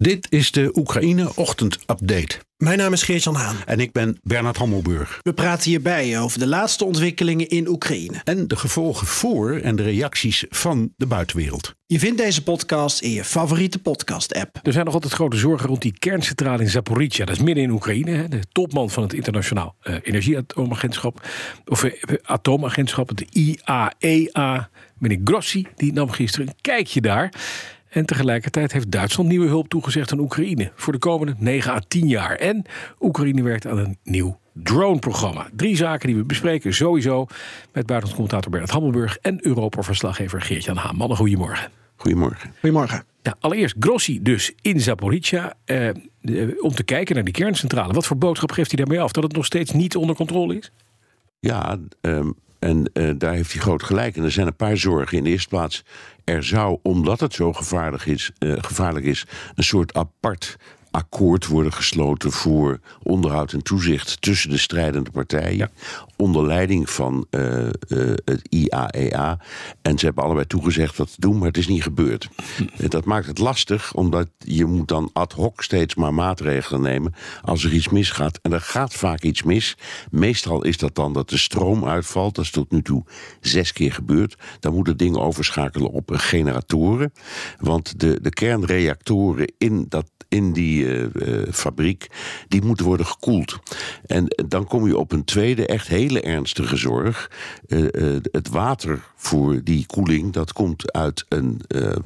Dit is de Oekraïne Ochtend Update. Mijn naam is Geert-Jan Haan. En ik ben Bernard Hammelburg. We praten hierbij over de laatste ontwikkelingen in Oekraïne. En de gevolgen voor en de reacties van de buitenwereld. Je vindt deze podcast in je favoriete podcast-app. Er zijn nog altijd grote zorgen rond die kerncentrale in Zaporizhia. Dat is midden in Oekraïne. De topman van het Internationaal uh, Energieatoomagentschap, of uh, atoomagentschap, het IAEA, meneer Grossi, die nam gisteren een kijkje daar. En tegelijkertijd heeft Duitsland nieuwe hulp toegezegd aan Oekraïne voor de komende 9 à 10 jaar. En Oekraïne werkt aan een nieuw drone-programma. Drie zaken die we bespreken sowieso met buitenlandcommentator Bernard Hammelburg en Europa-verslaggever Geert-Jan Haan. Mannen, goedemorgen. Goedemorgen. Goedemorgen. Nou, allereerst Grossi dus in Zaporizhia eh, om te kijken naar die kerncentrale. Wat voor boodschap geeft hij daarmee af? Dat het nog steeds niet onder controle is? Ja, um, en uh, daar heeft hij groot gelijk. En er zijn een paar zorgen. In de eerste plaats, er zou, omdat het zo gevaarlijk is, uh, gevaarlijk is een soort apart akkoord worden gesloten voor onderhoud en toezicht tussen de strijdende partijen. Ja. Onder leiding van uh, uh, het IAEA. En ze hebben allebei toegezegd dat te doen, maar het is niet gebeurd. Hm. Dat maakt het lastig, omdat je moet dan ad hoc steeds maar maatregelen nemen als er iets misgaat. En er gaat vaak iets mis. Meestal is dat dan dat de stroom uitvalt. Dat is tot nu toe zes keer gebeurd. Dan moet het ding overschakelen op generatoren. Want de, de kernreactoren in dat in die fabriek, die moeten worden gekoeld. En dan kom je op een tweede, echt hele ernstige zorg. Uh, het water voor die koeling, dat komt uit een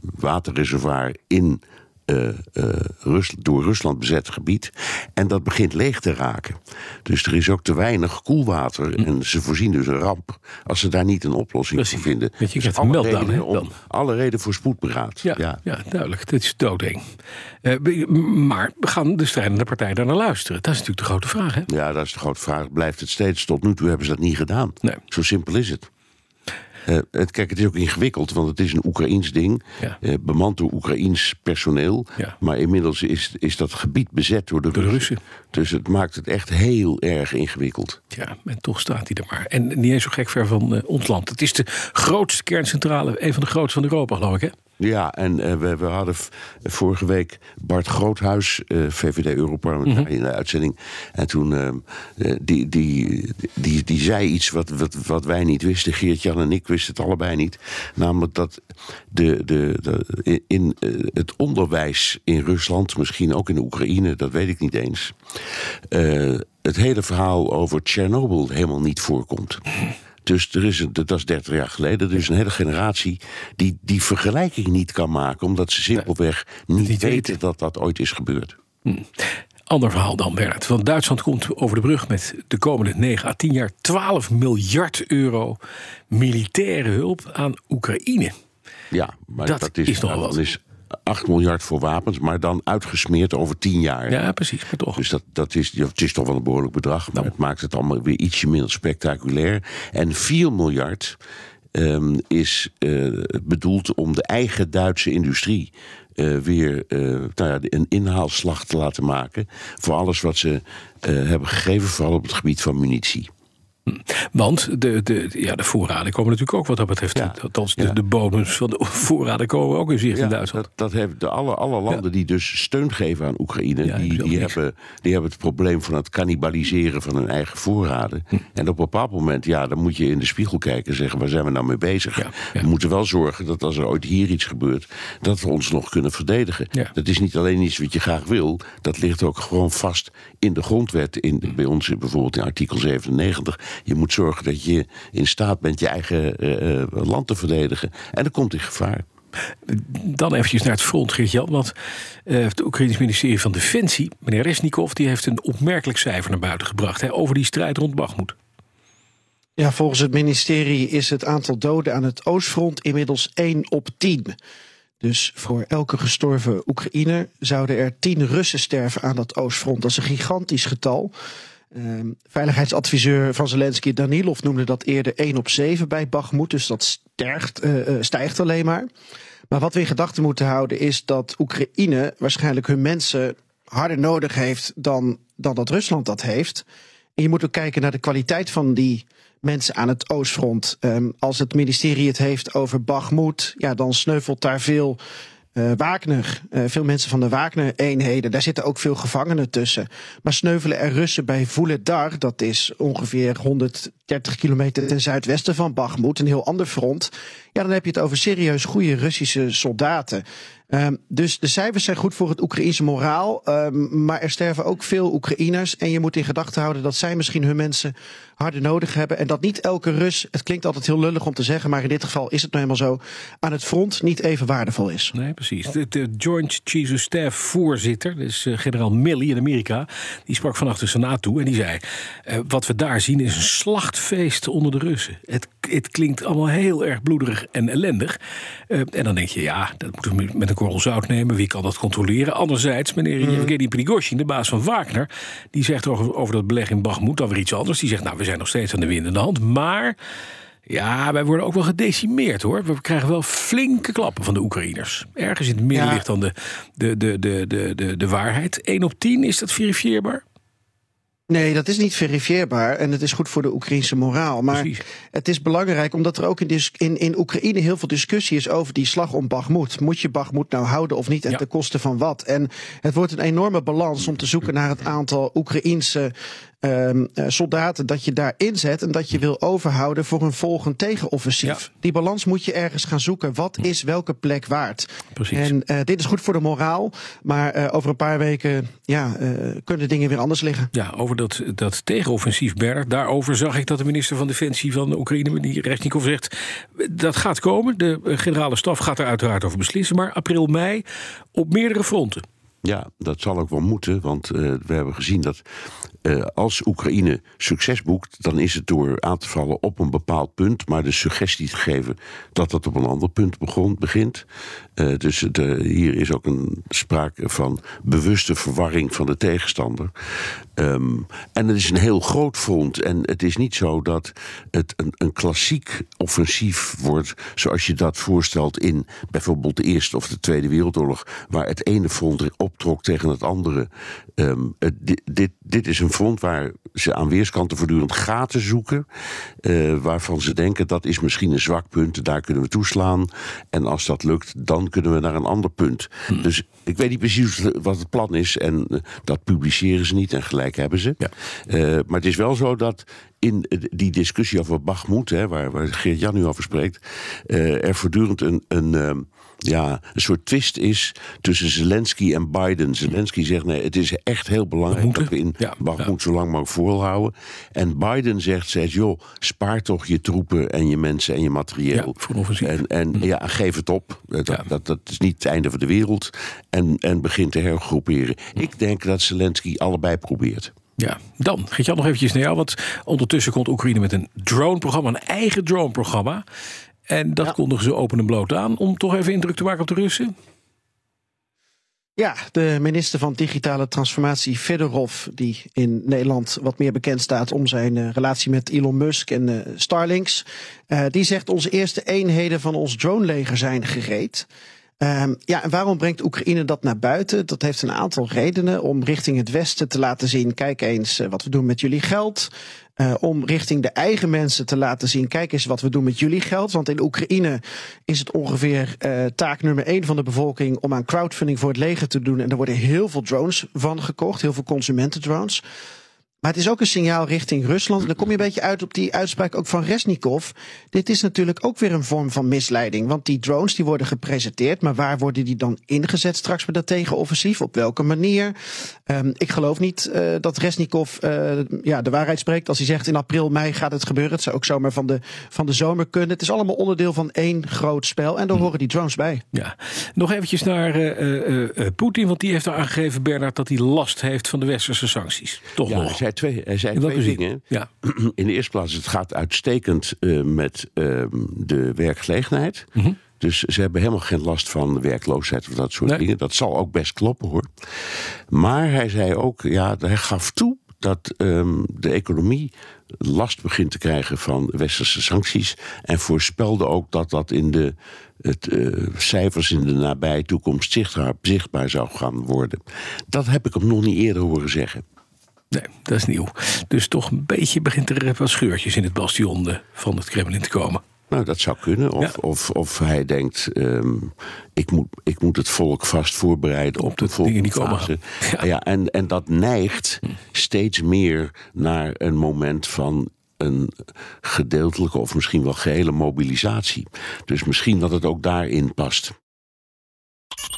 waterreservoir in uh, uh, Rus door Rusland bezet gebied. En dat begint leeg te raken. Dus er is ook te weinig koelwater. Hm. En ze voorzien dus een ramp als ze daar niet een oplossing Precies. voor vinden. Je, dus alle, reden om, alle reden voor spoedberaad. Ja, ja. ja duidelijk. Dit is doodeng. Uh, maar gaan de strijdende partijen daar naar luisteren? Dat is natuurlijk de grote vraag. Hè? Ja, dat is de grote vraag. Blijft het steeds? Tot nu toe hebben ze dat niet gedaan. Nee. Zo simpel is het. Uh, het, kijk, het is ook ingewikkeld, want het is een Oekraïns ding. Ja. Uh, bemand door Oekraïns personeel. Ja. Maar inmiddels is, is dat gebied bezet door de, door de Russen. Dus het maakt het echt heel erg ingewikkeld. Ja, en toch staat hij er maar. En niet eens zo gek ver van uh, ons land. Het is de grootste kerncentrale, een van de grootste van Europa, geloof ik, hè? Ja, en uh, we, we, hadden vorige week Bart Groothuis, uh, VVD-Europarlementariër, mm -hmm. in de uitzending. En toen, uh, die, die, die, die zei iets wat, wat, wat wij niet wisten. Geert-Jan en ik wisten het allebei niet. Namelijk dat de, de, de, in het onderwijs in Rusland, misschien ook in de Oekraïne, dat weet ik niet eens. het hele verhaal over Tsjernobyl helemaal niet voorkomt. Dus er is een, dat is 30 jaar geleden. Er is een hele generatie die die vergelijking niet kan maken, omdat ze simpelweg niet, niet weten, dat dat ooit is gebeurd. Hm. Ander verhaal dan, Bernard. Want Duitsland komt over de brug met de komende 9 à 10 jaar 12 miljard euro militaire hulp aan Oekraïne. Ja, maar dat, dat is, is nog wat. Is 8 miljard voor wapens, maar dan uitgesmeerd over 10 jaar. Ja, precies, maar toch. Dus dat, dat is, het is toch wel een behoorlijk bedrag, maar nou. het maakt het allemaal weer ietsje minder spectaculair. En 4 miljard um, is uh, bedoeld om de eigen Duitse industrie uh, weer uh, nou ja, een inhaalslag te laten maken voor alles wat ze hebben gegeven, vooral op het gebied van munitie. Want de, de, ja, de voorraden komen natuurlijk ook wat dat betreft. Ja, althans, de, ja. de bodems van de voorraden komen ook in zicht Ja, in Duitsland. Dat, dat hebben de alle, alle landen die dus steun geven aan Oekraïne, die, die hebben, die hebben het probleem van het cannibaliseren van hun eigen voorraden. Hm. En op een bepaald moment, ja, dan moet je in de spiegel kijken en zeggen, waar zijn we nou mee bezig? We moeten wel zorgen dat als er ooit hier iets gebeurt, dat we ons nog kunnen verdedigen. Dat is niet alleen iets wat je graag wil, dat ligt ook gewoon vast in de grondwet. In, Hm. bij ons bijvoorbeeld in artikel 97. Je moet zorgen dat je in staat bent je eigen eh, eh, land te verdedigen. En dat komt in gevaar. Dan eventjes naar het front, Geert-Jan. Want eh, het Oekraïns ministerie van Defensie, meneer Resnikov... die heeft een opmerkelijk cijfer naar buiten gebracht... Hè, over die strijd rond Bakhmut. Ja, volgens het ministerie is het aantal doden aan het Oostfront inmiddels 1 op 10. Dus voor elke gestorven Oekraïner zouden er 10 Russen sterven aan dat Oostfront. Dat is een gigantisch getal. Uh, veiligheidsadviseur van Zelensky, Danilov, noemde dat eerder 1 op 7 bij Bakhmut. Dus dat stijgt, uh, stijgt alleen maar. Maar wat we in gedachten moeten houden is dat Oekraïne waarschijnlijk hun mensen harder nodig heeft dan, dan dat Rusland dat heeft. En je moet ook kijken naar de kwaliteit van die mensen aan het oostfront. Um, als het ministerie het heeft over Bagmoed, ja, dan sneuvelt daar veel uh, Wagner, uh, veel mensen van de Wagner-eenheden, daar zitten ook veel gevangenen tussen. Maar sneuvelen er Russen bij Vuledar, dat is ongeveer 130 kilometer ten zuidwesten van Bakhmut, een heel ander front. Ja, dan heb je het over serieus goede Russische soldaten. Um, dus de cijfers zijn goed voor het Oekraïense moraal. Um, maar er sterven ook veel Oekraïners. En je moet in gedachten houden dat zij misschien hun mensen harder nodig hebben. En dat niet elke Rus, het klinkt altijd heel lullig om te zeggen, maar in dit geval is het nou helemaal zo, aan het front niet even waardevol is. Nee, precies. De, Joint Chiefs of Staff voorzitter, dus uh, generaal Milley in Amerika, die sprak vannacht de Senaat toe en die zei: uh, Wat we daar zien is een slachtfeest onder de Russen. Het, het klinkt allemaal heel erg bloederig en ellendig. Uh, en dan denk je, ja, dat moeten we met een korrel zout nemen. Wie kan dat controleren? Anderzijds, meneer mm. Prigozhin, de baas van Wagner, die zegt over, over dat beleg in Bagmoed dan weer iets anders. Die zegt, nou, we zijn nog steeds aan de winnende hand. Maar ja, wij worden ook wel gedecimeerd hoor. We krijgen wel flinke klappen van de Oekraïners. Ergens in het midden ja. ligt dan de, de, de, de, de, de, de waarheid. 1 op 10, is dat verifieerbaar? Nee, dat is niet verifieerbaar en het is goed voor de Oekraïnse moraal. Maar Precies. het is belangrijk omdat er ook in, in, in Oekraïne heel veel discussie is over die slag om Bagmoed. Moet je Bagmoed nou houden of niet en ja. ten koste van wat? En het wordt een enorme balans om te zoeken naar het aantal Oekraïense um, soldaten dat je daar inzet en dat je wil overhouden voor een volgend tegenoffensief. Ja. Die balans moet je ergens gaan zoeken. Wat is welke plek waard? Precies. En uh, dit is goed voor de moraal, maar uh, over een paar weken ja, uh, kunnen dingen weer anders liggen. Ja, over dat, dat tegenoffensief, Berg. Daarover zag ik dat de minister van Defensie van de Oekraïne, meneer Resnikov, zegt dat gaat komen. De generale staf gaat er uiteraard over beslissen, maar april, mei op meerdere fronten. Ja, dat zal ook wel moeten, want uh, we hebben gezien dat uh, als Oekraïne succes boekt, dan is het door aan te vallen op een bepaald punt, maar de suggestie te geven dat dat op een ander punt begon, begint. Uh, dus de, hier is ook een sprake van bewuste verwarring van de tegenstander. Um, en het is een heel groot front. En het is niet zo dat het een, een klassiek offensief wordt, zoals je dat voorstelt in bijvoorbeeld de Eerste of de Tweede Wereldoorlog, waar het ene front optrok tegen het andere. Het, dit, dit, dit is een front waar ze aan weerskanten voortdurend gaten zoeken. Uh, waarvan ze denken dat is misschien een zwak punt, daar kunnen we toeslaan. En als dat lukt, dan kunnen we naar een ander punt. Hmm. Dus ik weet niet precies wat het plan is. En uh, dat publiceren ze niet en gelijk hebben ze. Ja. Uh, maar het is wel zo dat in die discussie over Bagmoed, waar, waar Geert-Jan nu over spreekt, er voortdurend een. een ja, een soort twist is tussen Zelensky en Biden. Zelensky zegt nee, het is echt heel belangrijk dat we in ja, zo lang mogelijk volhouden. En Biden zegt, zegt, joh, spaar toch je troepen en je mensen en je materieel. Ja, en en hm. ja, geef het op. Dat, ja. dat, dat, is niet het einde van de wereld. En, en begint te hergroeperen. Hm. Ik denk dat Zelensky allebei probeert. Ja, dan Geert-Jan nog eventjes naar jou. Want ondertussen komt Oekraïne met een drone-programma, een eigen drone-programma. En dat ja. kondigen ze open en bloot aan om toch even indruk te maken op de Russen. Ja, de minister van Digitale Transformatie, Fedorov, die in Nederland wat meer bekend staat om zijn uh, relatie met Elon Musk en uh, Starlinks, uh, die zegt onze eerste eenheden van ons droneleger zijn gereed. Um, ja, en waarom brengt Oekraïne dat naar buiten? Dat heeft een aantal redenen om richting het Westen te laten zien: kijk eens wat we doen met jullie geld. Uh, om richting de eigen mensen te laten zien: kijk eens wat we doen met jullie geld. Want in Oekraïne is het ongeveer uh, taak nummer één van de bevolking om aan crowdfunding voor het leger te doen. En er worden heel veel drones van gekocht, heel veel consumentendrones. Maar het is ook een signaal richting Rusland. En dan kom je een beetje uit op die uitspraak ook van Resnikov. Dit is natuurlijk ook weer een vorm van misleiding. Want die drones die worden gepresenteerd. Maar waar worden die dan ingezet straks bij dat tegenoffensief? Op welke manier? Um, ik geloof niet uh, dat Resnikov uh, ja, de waarheid spreekt. Als hij zegt in april, mei gaat het gebeuren. Het zou ook zomaar van de, van de zomer kunnen. Het is allemaal onderdeel van één groot spel. En daar horen die drones bij. Ja. Nog eventjes naar uh, Poetin. Want die heeft er aangegeven, Bernard, dat hij last heeft van de westerse sancties. Toch ja, nog? Twee, hij zei twee dingen. Ja. In de eerste plaats, het gaat uitstekend uh, met uh, de werkgelegenheid. Mm -hmm. Dus ze hebben helemaal geen last van werkloosheid of dat soort nee. dingen. Dat zal ook best kloppen hoor. Maar hij zei ook, ja, hij gaf toe dat ehm, de economie last begint te krijgen van westerse sancties. En voorspelde ook dat dat in de het, uh, cijfers in de nabije toekomst zichtbaar, zichtbaar zou gaan worden. Dat heb ik hem nog niet eerder horen zeggen. Nee, dat is nieuw. Dus toch een beetje begint er wat scheurtjes in het bastion van het Kremlin te komen. Nou, dat zou kunnen. Of, of, of hij denkt, um, ik, moet, ik moet het volk vast voorbereiden op, op de volgende fase. Ja. ja. en, en dat neigt hm. steeds meer naar een moment van een gedeeltelijke of misschien wel gehele mobilisatie. Dus misschien dat het ook daarin past.